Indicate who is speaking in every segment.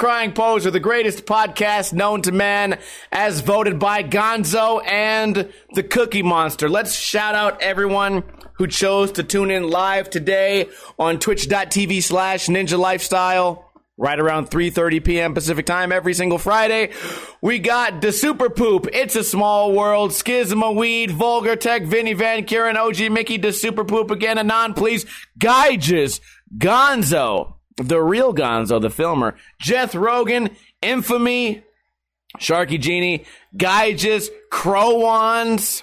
Speaker 1: Crying Poser, the greatest podcast known to man, as voted by Gonzo and the Cookie Monster. Let's shout out everyone who chose to tune in live today on twitch.tv slash ninja lifestyle right around 3.30 p.m. Pacific time every single Friday. We got the Super Poop, It's a Small World, Schisma Weed, Vulgar Tech, Vinny Van Kuren, OG Mickey, the Super Poop again, Anon Please, Gyges, Gonzo, the real Gonzo, the filmer, Jeth Rogan, Infamy, Sharky Genie, Gyges, Crowans,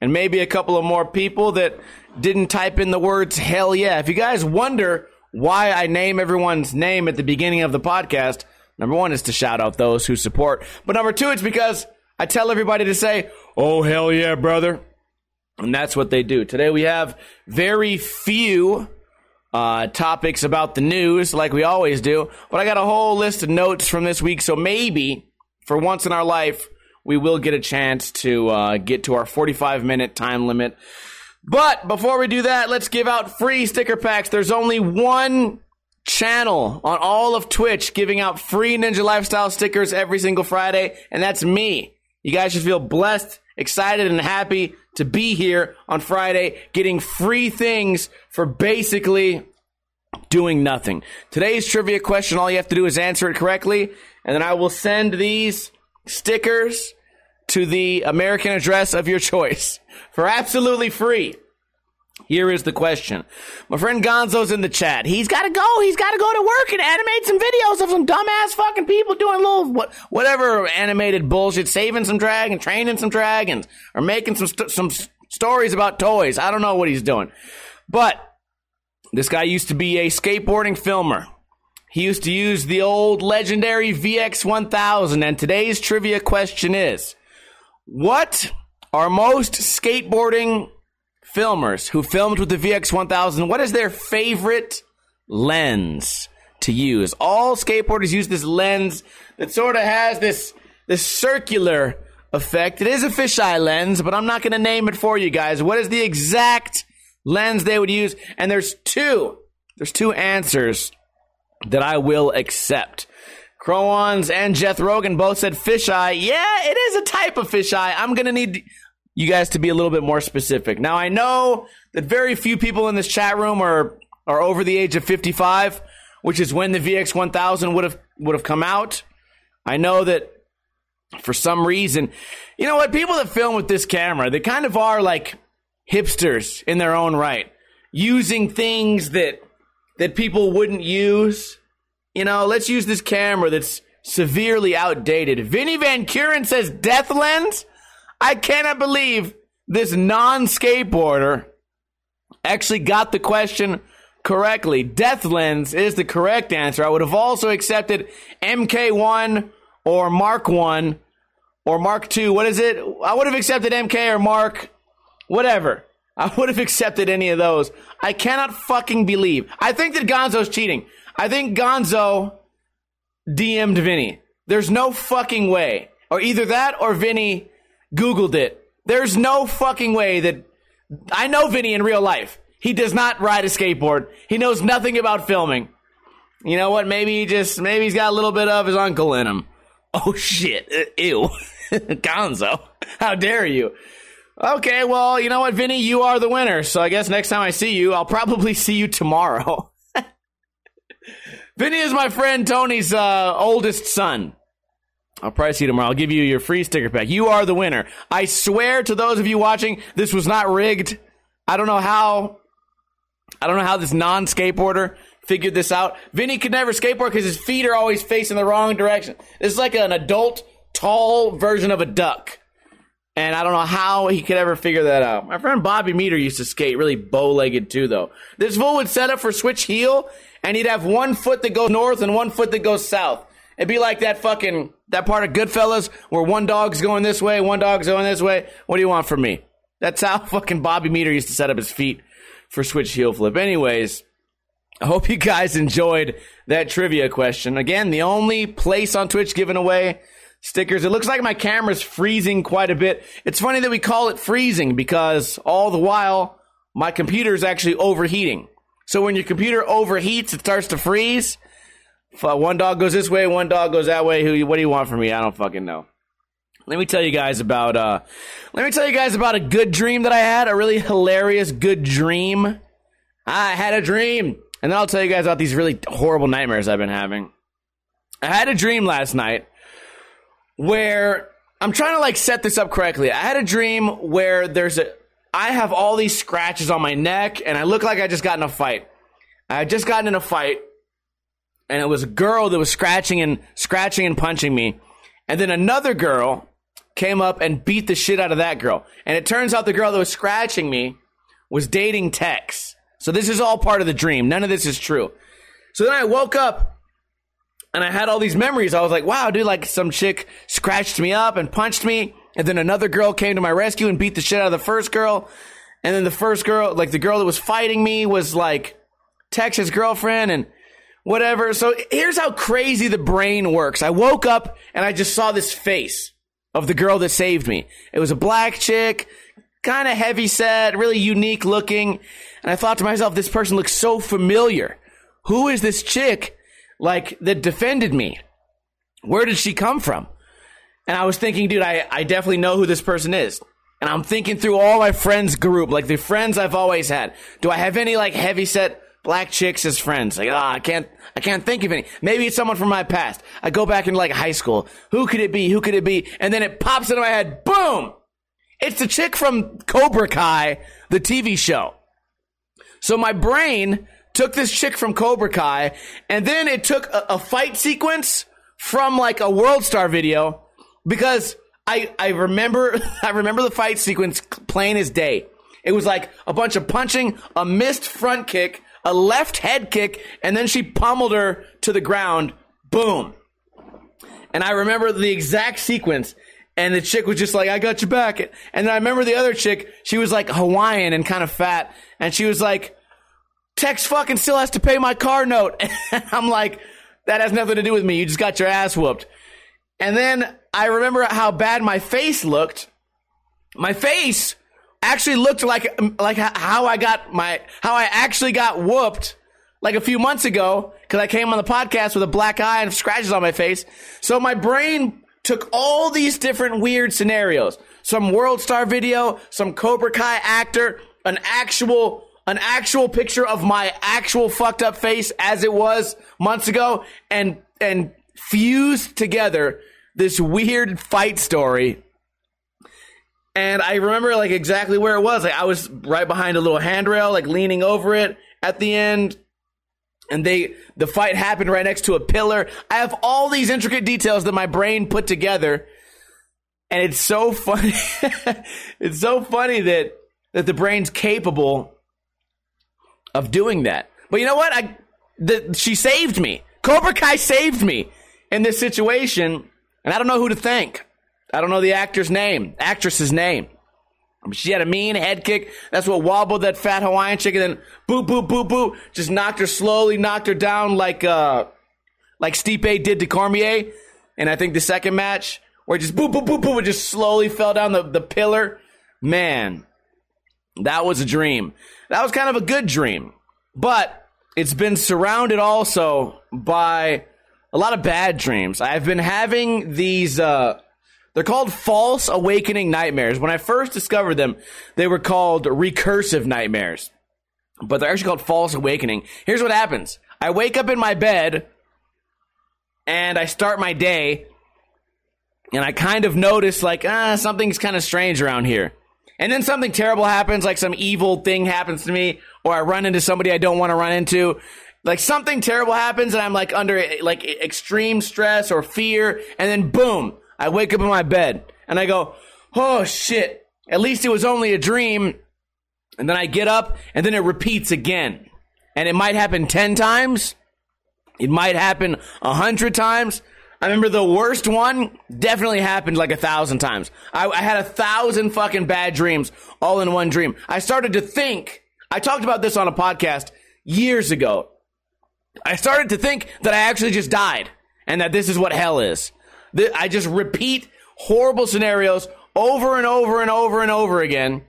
Speaker 1: and maybe a couple of more people that didn't type in the words hell yeah. If you guys wonder why I name everyone's name at the beginning of the podcast, number one is to shout out those who support. But number two, it's because I tell everybody to say, oh, hell yeah, brother. And that's what they do. Today we have very few uh, topics about the news, like we always do. But I got a whole list of notes from this week, so maybe for once in our life, we will get a chance to uh, get to our 45 minute time limit. But before we do that, let's give out free sticker packs. There's only one channel on all of Twitch giving out free Ninja Lifestyle stickers every single Friday, and that's me. You guys should feel blessed, excited, and happy to be here on Friday getting free things for basically doing nothing. Today's trivia question, all you have to do is answer it correctly, and then I will send these stickers to the American address of your choice for absolutely free. Here is the question. My friend Gonzo's in the chat. He's got to go. He's got to go to work and animate some videos of some dumbass fucking people doing little what, whatever animated bullshit, saving some dragon, training some dragons, or making some st- some stories about toys. I don't know what he's doing, but this guy used to be a skateboarding filmer. He used to use the old legendary VX1000, and today's trivia question is what are most skateboarding filmers who filmed with the VX1000? What is their favorite lens to use? All skateboarders use this lens that sort of has this this circular effect. It is a fisheye lens, but I'm not going to name it for you guys. What is the exact lens they would use? And there's two. There's two answers that I will accept. Crowans and Jeth Rogan both said fisheye. Yeah, it is a type of fisheye. I'm to need you guys to be a little bit more specific. Now, I know that very few people in this chat room are, are over the age of 55, which is when the VX1000 would have, would have come out. I know that for some reason, you know what? People that film with this camera, they kind of are like hipsters in their own right, using things that, that people wouldn't use you know, let's use this camera that's severely outdated. Vinny Van Kuren says death lens. I cannot believe this non skateboarder actually got the question correctly. Death lens is the correct answer. I would have also accepted MK1 or Mark 1 or Mark 2. What is it? I would have accepted MK or Mark, whatever. I would have accepted any of those. I cannot fucking believe. I think that Gonzo's cheating. I think Gonzo DM'd Vinny. There's no fucking way. Or either that or Vinny Googled it. There's no fucking way that I know Vinny in real life. He does not ride a skateboard. He knows nothing about filming. You know what? Maybe he just maybe he's got a little bit of his uncle in him. Oh shit. Ew. Gonzo. How dare you? Okay, well, you know what, Vinny, you are the winner. So I guess next time I see you, I'll probably see you tomorrow. Vinny is my friend Tony's uh, oldest son. I'll see you tomorrow. I'll give you your free sticker pack. You are the winner. I swear to those of you watching, this was not rigged. I don't know how. I don't know how this non-skateboarder figured this out. Vinny could never skateboard because his feet are always facing the wrong direction. This is like an adult, tall version of a duck. And I don't know how he could ever figure that out. My friend Bobby Meter used to skate really bow legged too, though. This fool would set up for switch heel, and he'd have one foot that goes north and one foot that goes south. It'd be like that fucking that part of Goodfellas where one dog's going this way, one dog's going this way. What do you want from me? That's how fucking Bobby Meter used to set up his feet for switch heel flip. Anyways, I hope you guys enjoyed that trivia question. Again, the only place on Twitch giving away stickers. It looks like my camera's freezing quite a bit. It's funny that we call it freezing because all the while my computer is actually overheating. So when your computer overheats, it starts to freeze. One dog goes this way, one dog goes that way. Who? What do you want from me? I don't fucking know. Let me tell you guys about. Uh, let me tell you guys about a good dream that I had. A really hilarious good dream. I had a dream, and then I'll tell you guys about these really horrible nightmares I've been having. I had a dream last night where I'm trying to like set this up correctly. I had a dream where there's a I have all these scratches on my neck and I look like I just got in a fight. I just gotten in a fight and it was a girl that was scratching and scratching and punching me. And then another girl came up and beat the shit out of that girl. And it turns out the girl that was scratching me was dating Tex. So this is all part of the dream. None of this is true. So then I woke up and I had all these memories. I was like, wow, dude, like some chick scratched me up and punched me. And then another girl came to my rescue and beat the shit out of the first girl. And then the first girl, like the girl that was fighting me was like Tex's girlfriend and whatever. So here's how crazy the brain works. I woke up and I just saw this face of the girl that saved me. It was a black chick, kind of heavy set, really unique looking. And I thought to myself, this person looks so familiar. Who is this chick like that defended me? Where did she come from? And I was thinking, dude, I, I definitely know who this person is. And I'm thinking through all my friends group, like the friends I've always had. Do I have any like heavy set black chicks as friends? Like, ah, oh, I can't, I can't think of any. Maybe it's someone from my past. I go back into like high school. Who could it be? Who could it be? And then it pops into my head. Boom! It's the chick from Cobra Kai, the TV show. So my brain took this chick from Cobra Kai and then it took a, a fight sequence from like a World Star video because I I remember I remember the fight sequence plain as day. It was like a bunch of punching, a missed front kick, a left head kick, and then she pummeled her to the ground. Boom. And I remember the exact sequence. And the chick was just like, I got your back. And then I remember the other chick, she was like Hawaiian and kind of fat. And she was like, Tex fucking still has to pay my car note. And I'm like, that has nothing to do with me. You just got your ass whooped. And then I remember how bad my face looked. My face actually looked like like how I got my how I actually got whooped like a few months ago because I came on the podcast with a black eye and scratches on my face. So my brain took all these different weird scenarios. Some World Star video, some Cobra Kai actor, an actual an actual picture of my actual fucked up face as it was months ago and and fused together this weird fight story. And I remember like exactly where it was. Like I was right behind a little handrail, like leaning over it at the end. And they the fight happened right next to a pillar. I have all these intricate details that my brain put together. And it's so funny. it's so funny that that the brain's capable of doing that. But you know what? I the, she saved me. Cobra Kai saved me in this situation and I don't know who to thank. I don't know the actor's name, actress's name. She had a mean head kick. That's what wobbled that fat Hawaiian chick, and then boop, boop, boop, boop, just knocked her slowly, knocked her down like uh, like Stipe did to Cormier. And I think the second match, where just boop, boop, boop, boop, it just slowly fell down the, the pillar. Man, that was a dream. That was kind of a good dream. But it's been surrounded also by a lot of bad dreams. I've been having these, uh, they're called false awakening nightmares. When I first discovered them, they were called recursive nightmares, but they're actually called false awakening. Here's what happens I wake up in my bed and I start my day, and I kind of notice, like, ah, something's kind of strange around here. And then something terrible happens, like some evil thing happens to me, or I run into somebody I don't want to run into like something terrible happens and I'm like under like extreme stress or fear and then boom, I wake up in my bed and I go, "Oh shit. At least it was only a dream." And then I get up and then it repeats again. And it might happen 10 times. It might happen a hundred times. I remember the worst one definitely happened like a thousand times. I, I, had a thousand fucking bad dreams all in one dream. I started to think, I talked about this on a podcast years ago. I started to think that I actually just died and that this is what hell is. I just repeat horrible scenarios over and over and over and over again.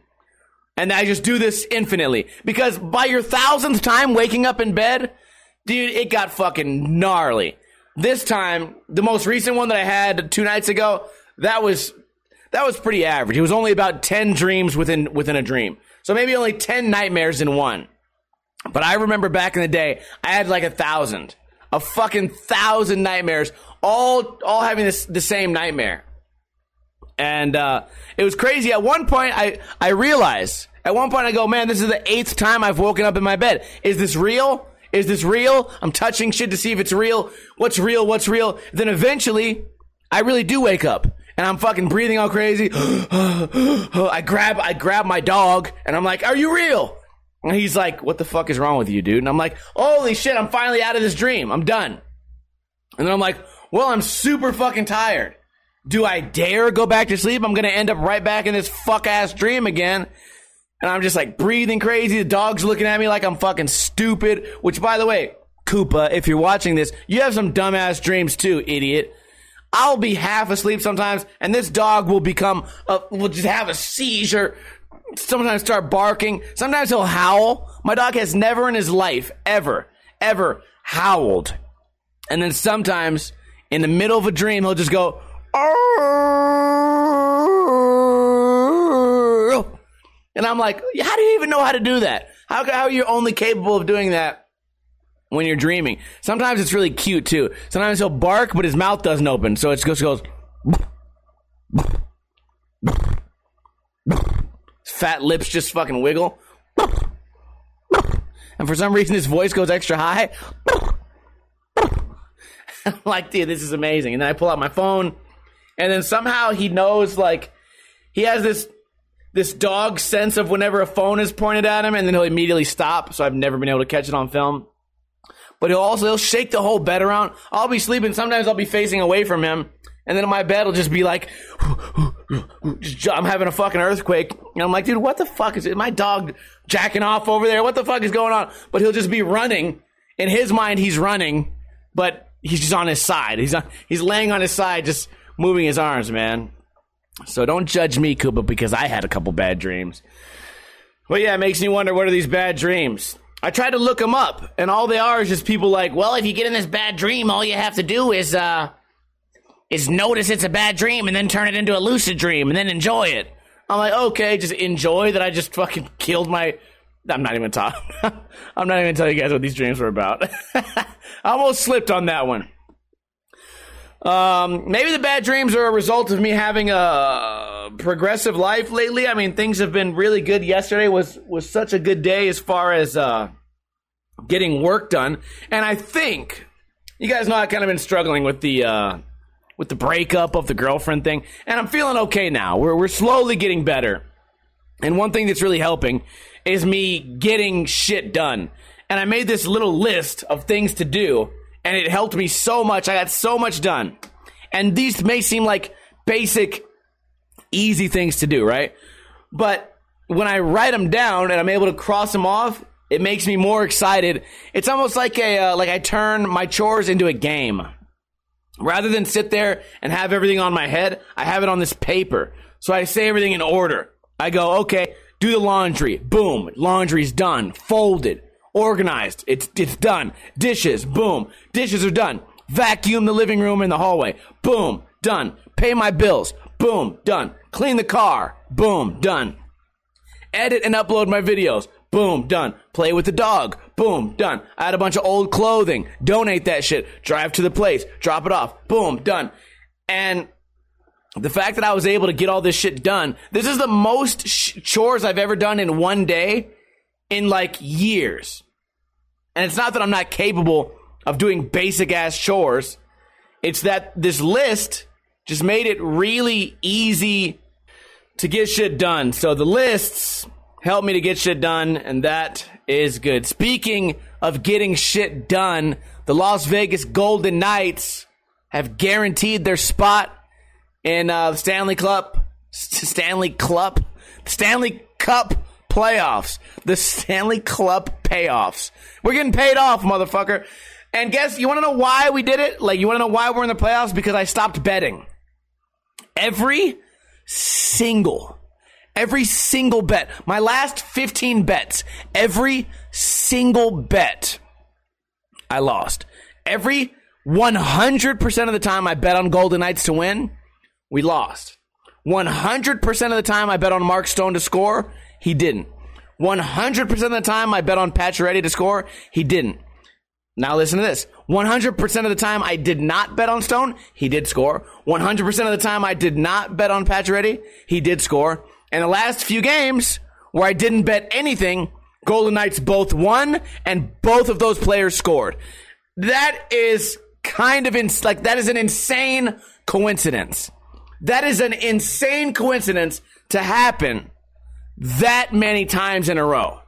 Speaker 1: And I just do this infinitely. Because by your thousandth time waking up in bed, dude, it got fucking gnarly. This time, the most recent one that I had two nights ago, that was that was pretty average. It was only about 10 dreams within within a dream. So maybe only 10 nightmares in one. But I remember back in the day, I had like a thousand. A fucking thousand nightmares, all all having this the same nightmare. And uh, it was crazy. At one point I I realized at one point I go, man, this is the eighth time I've woken up in my bed. Is this real? Is this real? I'm touching shit to see if it's real. What's real? What's real? Then eventually, I really do wake up and I'm fucking breathing all crazy. I grab, I grab my dog and I'm like, are you real? And he's like, what the fuck is wrong with you, dude? And I'm like, holy shit, I'm finally out of this dream. I'm done. And then I'm like, well, I'm super fucking tired. Do I dare go back to sleep? I'm going to end up right back in this fuck ass dream again. And I'm just like breathing crazy. The dog's looking at me like I'm fucking stupid. Which, by the way, Koopa, if you're watching this, you have some dumbass dreams too, idiot. I'll be half asleep sometimes, and this dog will become, a, will just have a seizure. Sometimes start barking. Sometimes he'll howl. My dog has never in his life, ever, ever howled. And then sometimes, in the middle of a dream, he'll just go, and I'm like, how do you even know how to do that? How, how are you only capable of doing that when you're dreaming? Sometimes it's really cute too. Sometimes he'll bark, but his mouth doesn't open, so it just goes. Fat lips just fucking wiggle. And for some reason, his voice goes extra high. I'm like, dude, this is amazing. And then I pull out my phone, and then somehow he knows, like, he has this this dog sense of whenever a phone is pointed at him, and then he'll immediately stop. So I've never been able to catch it on film. But he'll also he'll shake the whole bed around. I'll be sleeping. Sometimes I'll be facing away from him, and then my bed will just be like, I'm having a fucking earthquake, and I'm like, dude, what the fuck is it? My dog jacking off over there? What the fuck is going on? But he'll just be running. In his mind, he's running, but he's just on his side. He's on, he's laying on his side, just moving his arms, man. So don't judge me, Koopa, because I had a couple bad dreams. But yeah, it makes me wonder what are these bad dreams? I tried to look them up, and all they are is just people like, well, if you get in this bad dream, all you have to do is uh is notice it's a bad dream and then turn it into a lucid dream and then enjoy it. I'm like, okay, just enjoy that I just fucking killed my I'm not even talking. I'm not even telling you guys what these dreams were about. I almost slipped on that one. Um, maybe the bad dreams are a result of me having a progressive life lately. I mean, things have been really good. Yesterday was was such a good day as far as uh, getting work done, and I think you guys know I've kind of been struggling with the uh, with the breakup of the girlfriend thing, and I'm feeling okay now. We're we're slowly getting better, and one thing that's really helping is me getting shit done. And I made this little list of things to do and it helped me so much. I got so much done. And these may seem like basic, easy things to do, right? But when I write them down and I'm able to cross them off, it makes me more excited. It's almost like a uh, like I turn my chores into a game. Rather than sit there and have everything on my head, I have it on this paper. So I say everything in order. I go, okay, do the laundry. Boom, laundry's done, folded organized. It's it's done. Dishes, boom. Dishes are done. Vacuum the living room and the hallway. Boom, done. Pay my bills. Boom, done. Clean the car. Boom, done. Edit and upload my videos. Boom, done. Play with the dog. Boom, done. I had a bunch of old clothing. Donate that shit. Drive to the place. Drop it off. Boom, done. And the fact that I was able to get all this shit done, this is the most sh- chores I've ever done in one day in like years. And it's not that I'm not capable of doing basic ass chores. It's that this list just made it really easy to get shit done. So the lists help me to get shit done, and that is good. Speaking of getting shit done, the Las Vegas Golden Knights have guaranteed their spot in uh, Stanley Cup, Stanley Cup, Stanley Cup playoffs, the Stanley Cup payoffs. We're getting paid off, motherfucker. And guess, you want to know why we did it? Like, you want to know why we're in the playoffs? Because I stopped betting. Every single, Every single bet. My last 15 bets, every single bet, I lost. Every 100% of the time I bet on Golden Knights to win, we lost. 100% of the time I bet on Mark Stone to score, he didn't. 100% of the time I bet on Pacioretty to score, he didn't. Now listen to this. 100% of the time I did not bet on Stone, he did score. 100% of the time I did not bet on Pacioretty, he did score. And the last few games where I didn't bet anything, Golden Knights both won and both of those players scored. That is kind of in, like that is an insane coincidence. That is an insane coincidence to happen that many times in a row.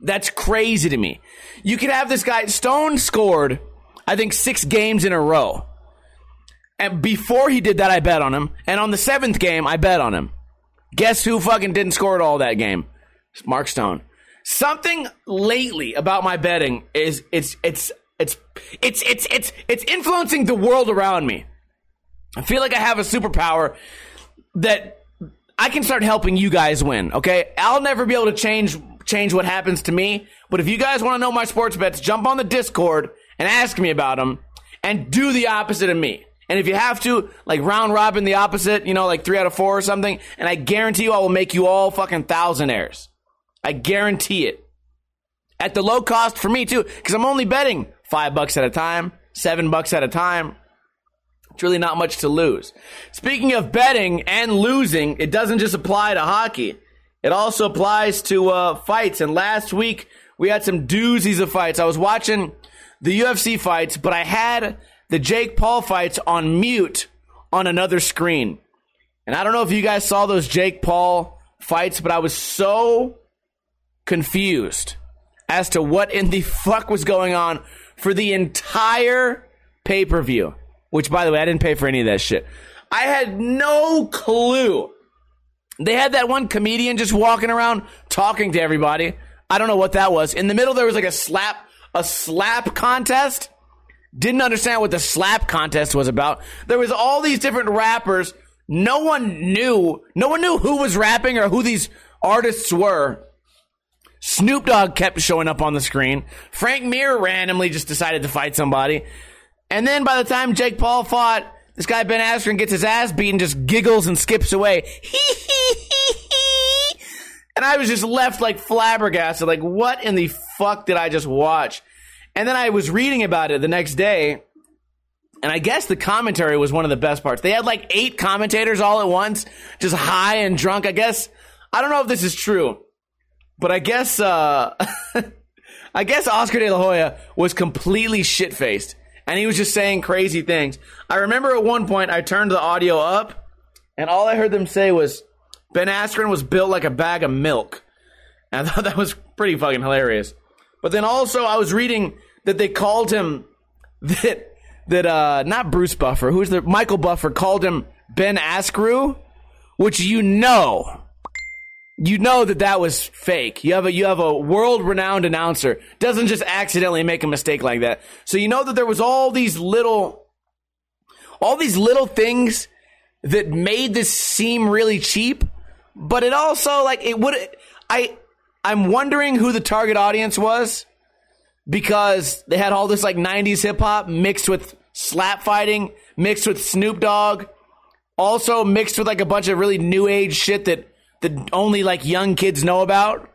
Speaker 1: That's crazy to me. You could have this guy, Stone scored, I think, six games in a row. And before he did that, I bet on him. And on the seventh game, I bet on him. Guess who fucking didn't score at all that game? Mark Stone. Something lately about my betting is it's it's it's it's it's it's it's influencing the world around me. I feel like I have a superpower that I can start helping you guys win. Okay, I'll never be able to change change what happens to me, but if you guys want to know my sports bets, jump on the Discord and ask me about them, and do the opposite of me. And if you have to, like round robin the opposite, you know, like three out of four or something, and I guarantee you I will make you all fucking thousandaires. I guarantee it. At the low cost for me too, because I'm only betting five bucks at a time, seven bucks at a time. It's really not much to lose. Speaking of betting and losing, it doesn't just apply to hockey. It also applies to uh, fights. And last week we had some doozies of fights. I was watching the UFC fights, but I had the Jake Paul fights on mute on another screen. And I don't know if you guys saw those Jake Paul fights, but I was so confused as to what in the fuck was going on for the entire pay per view. Which, by the way, I didn't pay for any of that shit. I had no clue. They had that one comedian just walking around talking to everybody. I don't know what that was. In the middle, there was like a slap, a slap contest. Didn't understand what the slap contest was about. There was all these different rappers. No one knew. No one knew who was rapping or who these artists were. Snoop Dogg kept showing up on the screen. Frank Mir randomly just decided to fight somebody. And then by the time Jake Paul fought, this guy Ben Askren gets his ass beaten, just giggles and skips away. and I was just left like flabbergasted. Like, what in the fuck did I just watch? And then I was reading about it the next day. And I guess the commentary was one of the best parts. They had like eight commentators all at once, just high and drunk. I guess, I don't know if this is true, but I guess, uh, I guess Oscar De La Hoya was completely shit faced and he was just saying crazy things. I remember at one point I turned the audio up, and all I heard them say was, Ben Askren was built like a bag of milk. And I thought that was pretty fucking hilarious. But then also I was reading that they called him that that uh not Bruce Buffer, who's the Michael Buffer called him Ben Askrew, which you know you know that that was fake. You have a you have a world renowned announcer doesn't just accidentally make a mistake like that. So you know that there was all these little all these little things that made this seem really cheap, but it also like it would I I'm wondering who the target audience was because they had all this like 90s hip hop mixed with slap fighting, mixed with Snoop Dogg, also mixed with like a bunch of really new age shit that that only like young kids know about.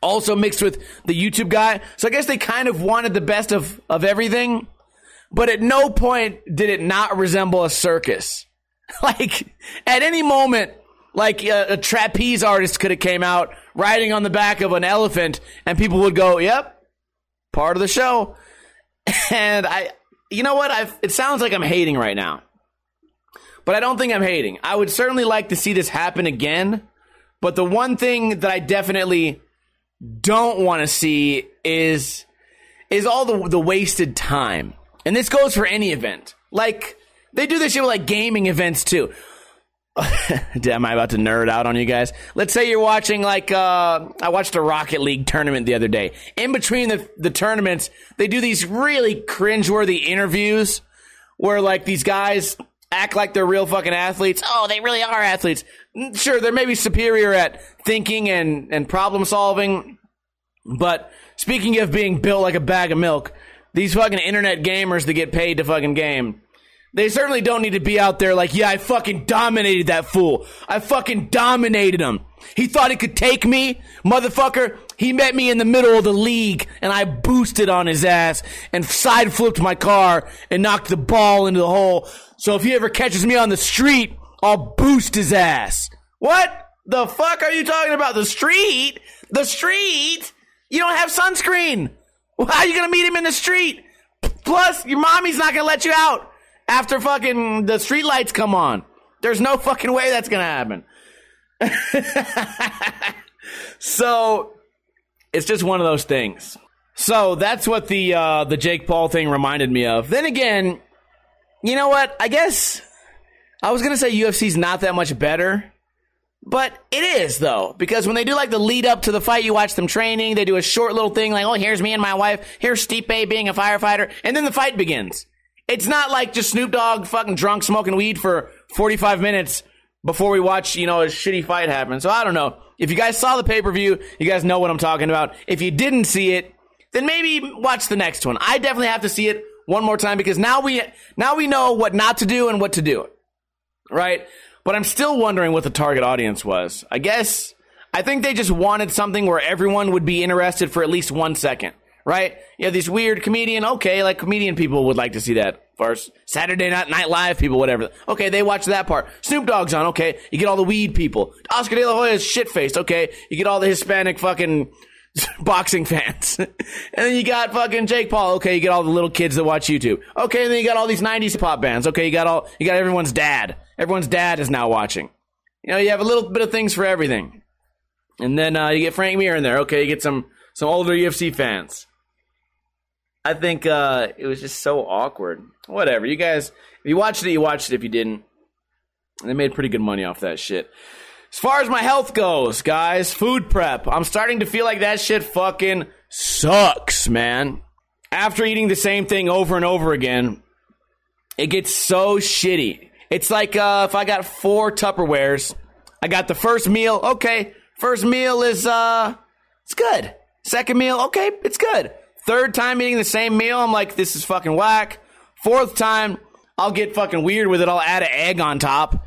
Speaker 1: Also mixed with the YouTube guy. So I guess they kind of wanted the best of, of everything. But at no point did it not resemble a circus. like at any moment, like a, a trapeze artist could have came out riding on the back of an elephant and people would go, yep, part of the show. And I, you know what? i it sounds like I'm hating right now but I don't think I'm hating. I would certainly like to see this happen again. But the one thing that I definitely don't want to see is is all the the wasted time. And this goes for any event. Like they do this shit with like gaming events too. Am I about to nerd out on you guys? Let's say you're watching like uh, I watched a Rocket League tournament the other day. In between the the tournaments, they do these really cringeworthy interviews where like these guys act like they're real fucking athletes. Oh, they really are athletes. Mm, sure, they're maybe superior at thinking and, and problem solving. But speaking of being built like a bag of milk, these fucking internet gamers that get paid to fucking game, they certainly don't need to be out there like, yeah, I fucking dominated that fool. I fucking dominated him. He thought he could take me, motherfucker. He met me in the middle of the league and I boosted on his ass and side flipped my car and knocked the ball into the hole. So if he ever catches me on the street, I'll boost his ass. What the fuck are you talking about? The street? The street? You don't have sunscreen. How are you gonna meet him in the street? Plus, your mommy's not gonna let you out after fucking the street lights come on. There's no fucking way that's gonna happen. so it's just one of those things. So that's what the uh, the Jake Paul thing reminded me of. Then again, you know what? I guess I was gonna say UFC's not that much better, but it is though because when they do like the lead up to the fight, you watch them training. They do a short little thing like, "Oh, here's me and my wife. Here's Stipe being a firefighter," and then the fight begins. It's not like just Snoop Dogg fucking drunk smoking weed for 45 minutes before we watch, you know, a shitty fight happen. So I don't know. If you guys saw the pay per view, you guys know what I'm talking about. If you didn't see it, then maybe watch the next one. I definitely have to see it one more time because now we now we know what not to do and what to do. Right? But I'm still wondering what the target audience was. I guess I think they just wanted something where everyone would be interested for at least one second right? You have these weird comedian, okay, like comedian people would like to see that. First, Saturday Night Night Live people, whatever. Okay, they watch that part. Snoop Dogg's on, okay. You get all the weed people. Oscar De La Hoya is shit faced, okay. You get all the Hispanic fucking boxing fans. and then you got fucking Jake Paul, okay. You get all the little kids that watch YouTube. Okay, and then you got all these 90s pop bands. Okay, you got all, you got everyone's dad. Everyone's dad is now watching. You know, you have a little bit of things for everything. And then uh, you get Frank Mir in there. Okay, you get some some older UFC fans. I think uh, it was just so awkward. Whatever. You guys, if you watched it, you watched it. If you didn't, they made pretty good money off that shit. As far as my health goes, guys, food prep. I'm starting to feel like that shit fucking sucks, man. After eating the same thing over and over again, it gets so shitty. It's like uh, if I got four Tupperwares, I got the first meal, okay. First meal is uh, it's good. Second meal, okay, it's good. Third time eating the same meal, I'm like, this is fucking whack. Fourth time, I'll get fucking weird with it. I'll add an egg on top.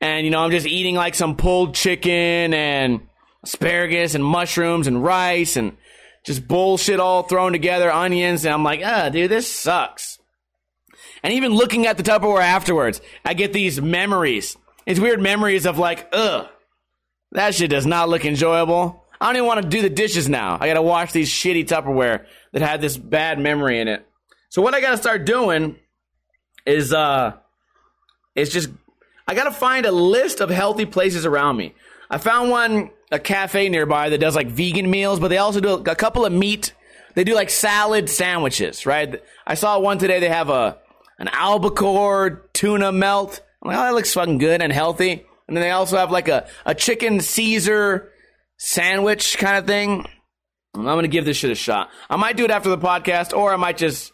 Speaker 1: And, you know, I'm just eating like some pulled chicken and asparagus and mushrooms and rice and just bullshit all thrown together, onions. And I'm like, ah, dude, this sucks. And even looking at the Tupperware afterwards, I get these memories. It's weird memories of like, ugh, that shit does not look enjoyable. I don't even want to do the dishes now. I got to wash these shitty Tupperware that had this bad memory in it. So what I got to start doing is uh is just I got to find a list of healthy places around me. I found one a cafe nearby that does like vegan meals, but they also do a couple of meat. They do like salad sandwiches, right? I saw one today. They have a an albacore tuna melt. I'm like, oh, that looks fucking good and healthy. And then they also have like a, a chicken Caesar sandwich kind of thing. I'm going to give this shit a shot. I might do it after the podcast, or I might just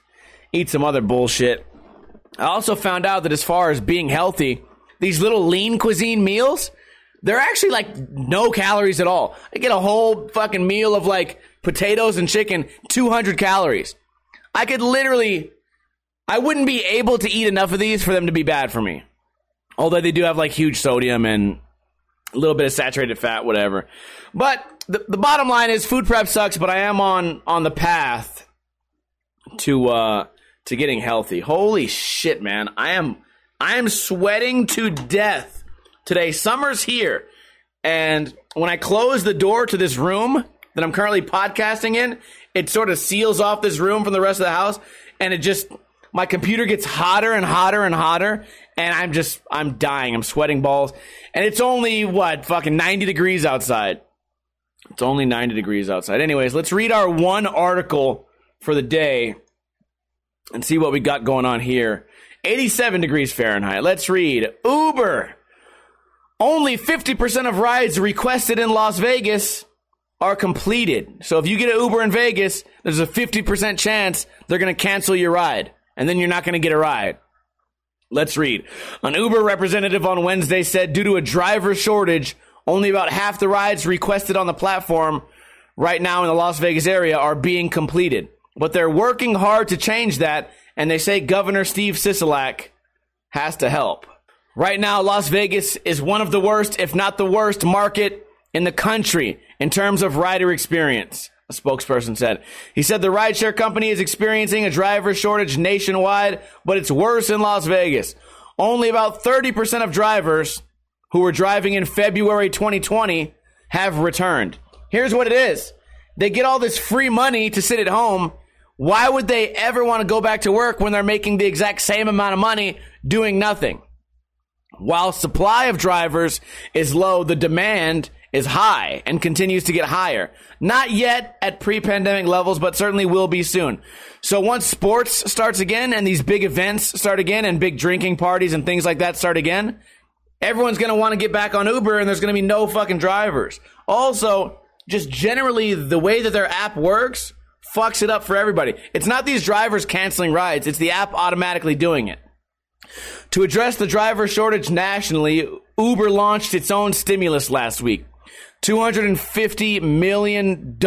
Speaker 1: eat some other bullshit. I also found out that as far as being healthy, these little lean cuisine meals, they're actually like no calories at all. I get a whole fucking meal of like potatoes and chicken, 200 calories. I could literally, I wouldn't be able to eat enough of these for them to be bad for me. Although they do have like huge sodium and a little bit of saturated fat, whatever. But the, the bottom line is food prep sucks, but I am on on the path to uh to getting healthy. Holy shit, man. I am I am sweating to death today. Summer's here. And when I close the door to this room that I'm currently podcasting in, it sort of seals off this room from the rest of the house and it just my computer gets hotter and hotter and hotter and I'm just I'm dying. I'm sweating balls. And it's only what fucking 90 degrees outside. It's only 90 degrees outside. Anyways, let's read our one article for the day and see what we got going on here. 87 degrees Fahrenheit. Let's read. Uber. Only 50% of rides requested in Las Vegas are completed. So if you get an Uber in Vegas, there's a 50% chance they're going to cancel your ride and then you're not going to get a ride. Let's read. An Uber representative on Wednesday said due to a driver shortage, only about half the rides requested on the platform right now in the Las Vegas area are being completed. But they're working hard to change that, and they say Governor Steve Sisolak has to help. Right now, Las Vegas is one of the worst, if not the worst, market in the country in terms of rider experience, a spokesperson said. He said the rideshare company is experiencing a driver shortage nationwide, but it's worse in Las Vegas. Only about 30% of drivers who were driving in February 2020 have returned. Here's what it is. They get all this free money to sit at home. Why would they ever want to go back to work when they're making the exact same amount of money doing nothing? While supply of drivers is low, the demand is high and continues to get higher. Not yet at pre-pandemic levels, but certainly will be soon. So once sports starts again and these big events start again and big drinking parties and things like that start again, everyone's going to want to get back on Uber and there's going to be no fucking drivers. Also, just generally the way that their app works fucks it up for everybody. It's not these drivers canceling rides, it's the app automatically doing it. To address the driver shortage nationally, Uber launched its own stimulus last week. $250 million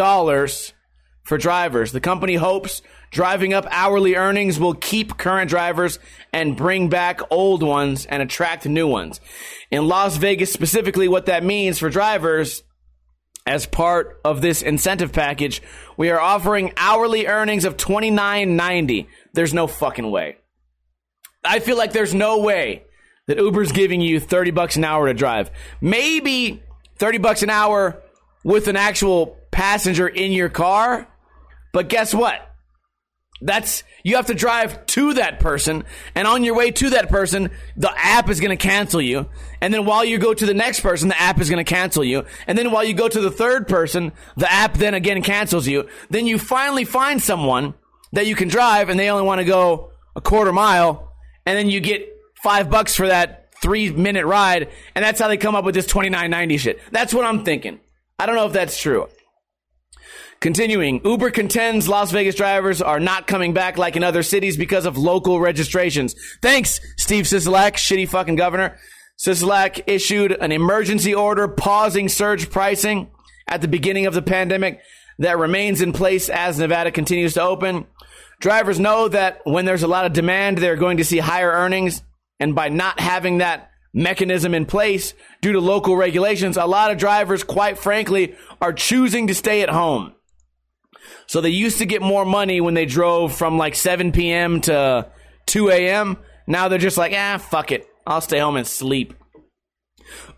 Speaker 1: for drivers. The company hopes driving up hourly earnings will keep current drivers and bring back old ones and attract new ones. In Las Vegas specifically, what that means for drivers as part of this incentive package, we are offering hourly earnings of $29.90. There's no fucking way. I feel like there's no way that Uber's giving you 30 bucks an hour to drive. Maybe 30 bucks an hour with an actual passenger in your car. But guess what? That's you have to drive to that person, and on your way to that person, the app is going to cancel you. And then while you go to the next person, the app is going to cancel you. And then while you go to the third person, the app then again cancels you. Then you finally find someone that you can drive, and they only want to go a quarter mile, and then you get five bucks for that three minute ride, and that's how they come up with this twenty nine ninety shit. That's what I'm thinking. I don't know if that's true. Continuing, Uber contends Las Vegas drivers are not coming back like in other cities because of local registrations. Thanks, Steve Sisolak, shitty fucking governor. Sisolak issued an emergency order pausing surge pricing at the beginning of the pandemic that remains in place as Nevada continues to open. Drivers know that when there's a lot of demand, they're going to see higher earnings. And by not having that mechanism in place due to local regulations, a lot of drivers, quite frankly, are choosing to stay at home. So they used to get more money when they drove from like 7 p.m. to 2 a.m. Now they're just like, ah, fuck it. I'll stay home and sleep.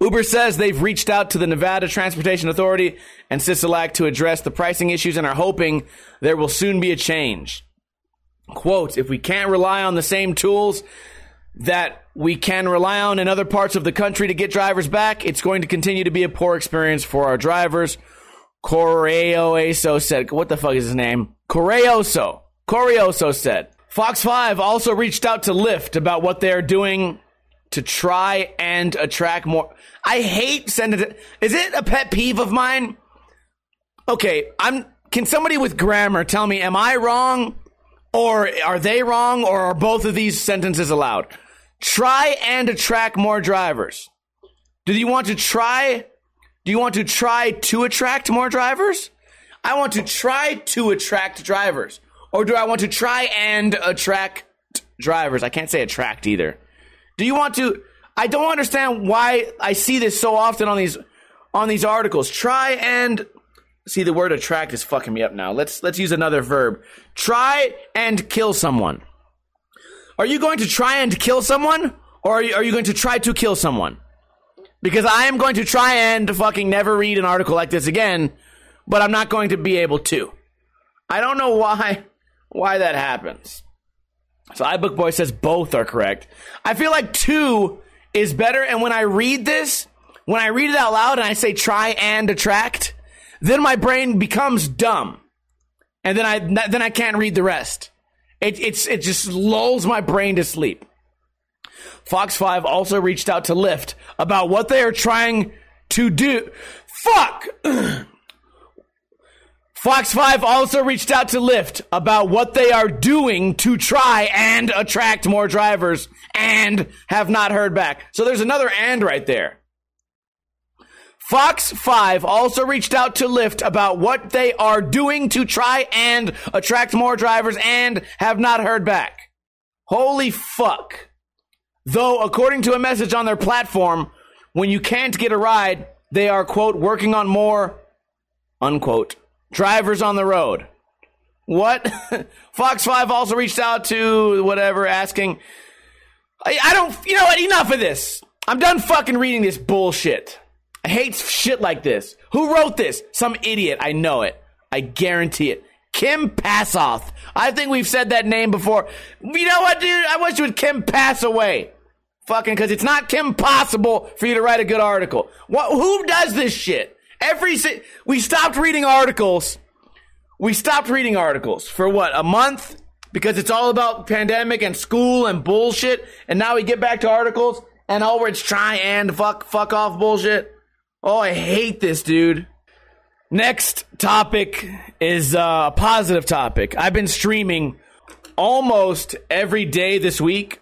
Speaker 1: Uber says they've reached out to the Nevada Transportation Authority and Sisolak to address the pricing issues and are hoping there will soon be a change. Quote, if we can't rely on the same tools that we can rely on in other parts of the country to get drivers back, it's going to continue to be a poor experience for our drivers. Correoso said, what the fuck is his name? Correoso. Correoso said. Fox 5 also reached out to Lyft about what they're doing to try and attract more. I hate sending it. Is it a pet peeve of mine? Okay, I'm. Can somebody with grammar tell me, am I wrong? Or are they wrong? Or are both of these sentences allowed? Try and attract more drivers. Do you want to try do you want to try to attract more drivers? I want to try to attract drivers. Or do I want to try and attract drivers? I can't say attract either. Do you want to I don't understand why I see this so often on these on these articles. Try and see the word attract is fucking me up now. Let's let's use another verb. Try and kill someone. Are you going to try and kill someone or are you, are you going to try to kill someone? Because I am going to try and fucking never read an article like this again, but I'm not going to be able to. I don't know why why that happens. So iBookBoy says both are correct. I feel like two is better, and when I read this, when I read it out loud and I say try and attract, then my brain becomes dumb, and then I then I can't read the rest. It it's it just lulls my brain to sleep. Fox 5 also reached out to Lyft about what they are trying to do. Fuck! Fox 5 also reached out to Lyft about what they are doing to try and attract more drivers and have not heard back. So there's another and right there. Fox 5 also reached out to Lyft about what they are doing to try and attract more drivers and have not heard back. Holy fuck. Though, according to a message on their platform, when you can't get a ride, they are, quote, working on more, unquote, drivers on the road. What? Fox 5 also reached out to whatever, asking, I, I don't, you know what, enough of this. I'm done fucking reading this bullshit. I hate shit like this. Who wrote this? Some idiot. I know it. I guarantee it. Kim Passoff. I think we've said that name before. You know what, dude? I wish you would Kim pass away. Fucking, because it's not Kim possible for you to write a good article. What? Who does this shit? Every si- we stopped reading articles. We stopped reading articles for what a month because it's all about pandemic and school and bullshit. And now we get back to articles and oh, it's try and fuck fuck off bullshit. Oh, I hate this, dude. Next topic is uh, a positive topic. I've been streaming almost every day this week,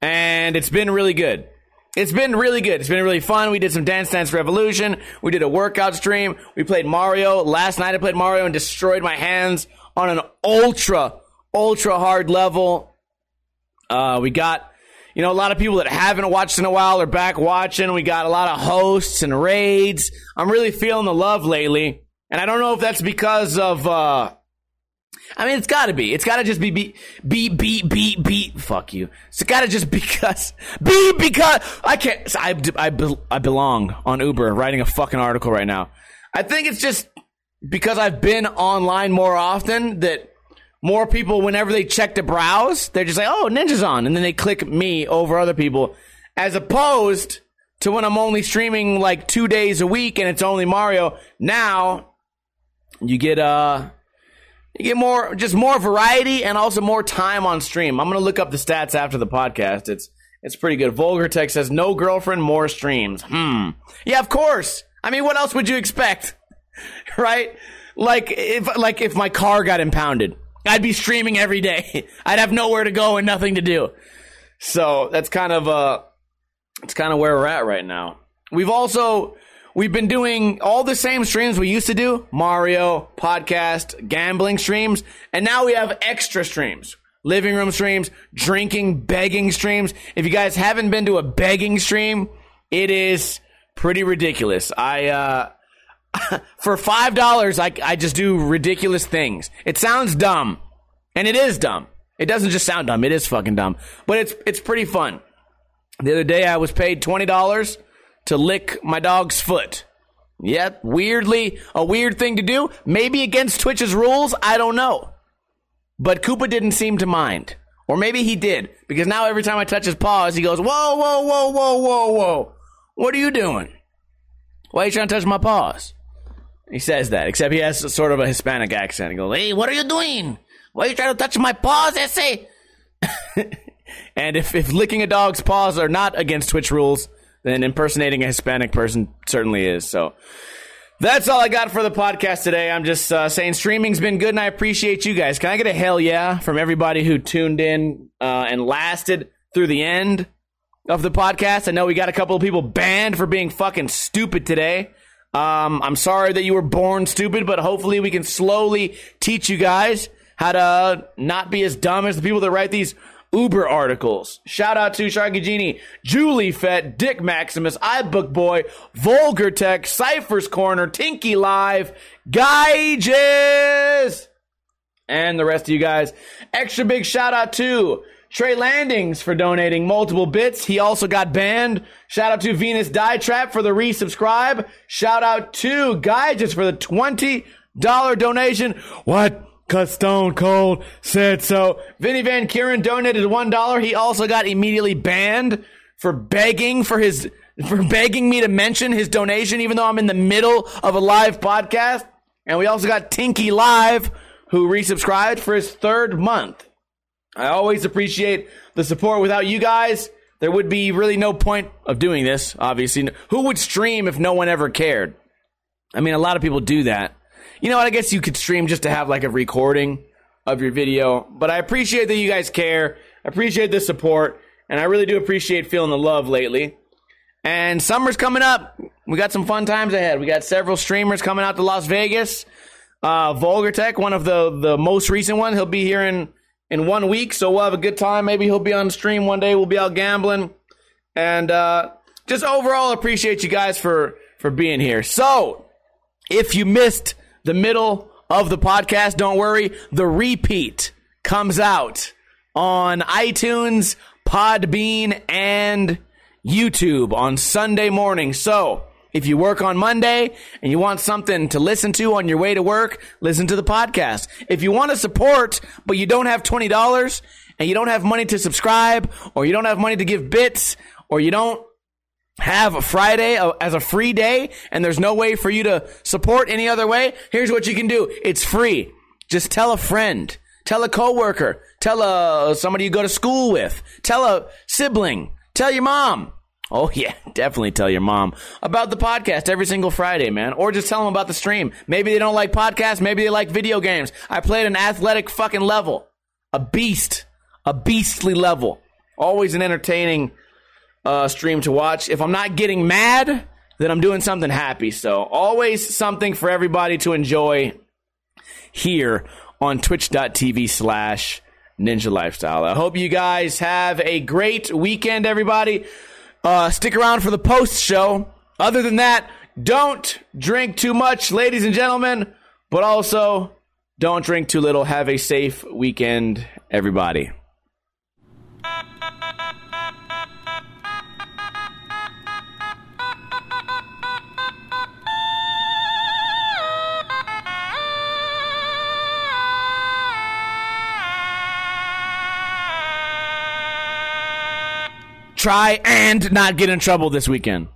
Speaker 1: and it's been really good. It's been really good. It's been really fun. We did some Dance Dance Revolution. We did a workout stream. We played Mario. Last night I played Mario and destroyed my hands on an ultra, ultra hard level. Uh, we got you know, a lot of people that haven't watched in a while are back watching. We got a lot of hosts and raids. I'm really feeling the love lately. And I don't know if that's because of, uh, I mean, it's gotta be. It's gotta just be, be, be, be, be, be, fuck you. It's gotta just because, be because, I can't, I, I, I belong on Uber writing a fucking article right now. I think it's just because I've been online more often that more people, whenever they check to browse, they're just like, oh, Ninja's on. And then they click me over other people. As opposed to when I'm only streaming like two days a week and it's only Mario. Now, you get, uh, you get more, just more variety and also more time on stream. I'm going to look up the stats after the podcast. It's, it's pretty good. Vulgar Tech says, no girlfriend, more streams. Hmm. Yeah, of course. I mean, what else would you expect? right? Like if, like if my car got impounded I'd be streaming every day. I'd have nowhere to go and nothing to do. So that's kind of uh it's kind of where we're at right now. We've also we've been doing all the same streams we used to do, Mario, podcast, gambling streams, and now we have extra streams. Living room streams, drinking, begging streams. If you guys haven't been to a begging stream, it is pretty ridiculous. I uh for five dollars, I I just do ridiculous things. It sounds dumb, and it is dumb. It doesn't just sound dumb; it is fucking dumb. But it's it's pretty fun. The other day, I was paid twenty dollars to lick my dog's foot. Yep, weirdly a weird thing to do. Maybe against Twitch's rules. I don't know. But Koopa didn't seem to mind. Or maybe he did, because now every time I touch his paws, he goes, Whoa, whoa, whoa, whoa, whoa, whoa. What are you doing? Why are you trying to touch my paws? He says that, except he has sort of a Hispanic accent. He goes, "Hey, what are you doing? Why are you trying to touch my paws, essay?" and if, if licking a dog's paws are not against Twitch rules, then impersonating a Hispanic person certainly is. So that's all I got for the podcast today. I'm just uh, saying streaming's been good, and I appreciate you guys. Can I get a hell yeah from everybody who tuned in uh, and lasted through the end of the podcast? I know we got a couple of people banned for being fucking stupid today. Um, I'm sorry that you were born stupid, but hopefully we can slowly teach you guys how to not be as dumb as the people that write these Uber articles. Shout out to Sharky Genie, Julie Fett, Dick Maximus, iBook Boy, Vulgar Tech, Cypher's Corner, Tinky Live, Geiges, and the rest of you guys. Extra big shout out to Trey Landings for donating multiple bits. He also got banned. Shout out to Venus Die Trap for the resubscribe. Shout out to Guy just for the $20 donation. What? Cause Stone Cold said so. Vinny Van Kuren donated $1. He also got immediately banned for begging for his, for begging me to mention his donation, even though I'm in the middle of a live podcast. And we also got Tinky Live, who resubscribed for his third month. I always appreciate the support. Without you guys, there would be really no point of doing this, obviously. Who would stream if no one ever cared? I mean, a lot of people do that. you know what? I guess you could stream just to have like a recording of your video. But I appreciate that you guys care. I appreciate the support. And I really do appreciate feeling the love lately. And summer's coming up. We got some fun times ahead. We got several streamers coming out to Las Vegas. Uh, Vulgar Tech, one of the, the most recent ones, he'll be here in, in one week. So we'll have a good time. Maybe he'll be on stream one day. We'll be out gambling. And uh, just overall appreciate you guys for, for being here. So if you missed the middle of the podcast, don't worry. The repeat comes out on iTunes, Podbean, and YouTube on Sunday morning. So, if you work on Monday and you want something to listen to on your way to work, listen to the podcast. If you want to support, but you don't have $20 and you don't have money to subscribe, or you don't have money to give bits, or you don't have a Friday uh, as a free day and there's no way for you to support any other way, here's what you can do. It's free. Just tell a friend, tell a coworker, tell a, somebody you go to school with, tell a sibling, tell your mom. Oh yeah, definitely tell your mom about the podcast every single Friday, man. Or just tell them about the stream. Maybe they don't like podcasts, maybe they like video games. I played an athletic fucking level. A beast. A beastly level. Always an entertaining uh, stream to watch. If I'm not getting mad, then I'm doing something happy. So always something for everybody to enjoy here on twitch.tv slash ninja lifestyle. I hope you guys have a great weekend, everybody. Uh, stick around for the post show. Other than that, don't drink too much, ladies and gentlemen, but also don't drink too little. Have a safe weekend, everybody. Try and not get in trouble this weekend.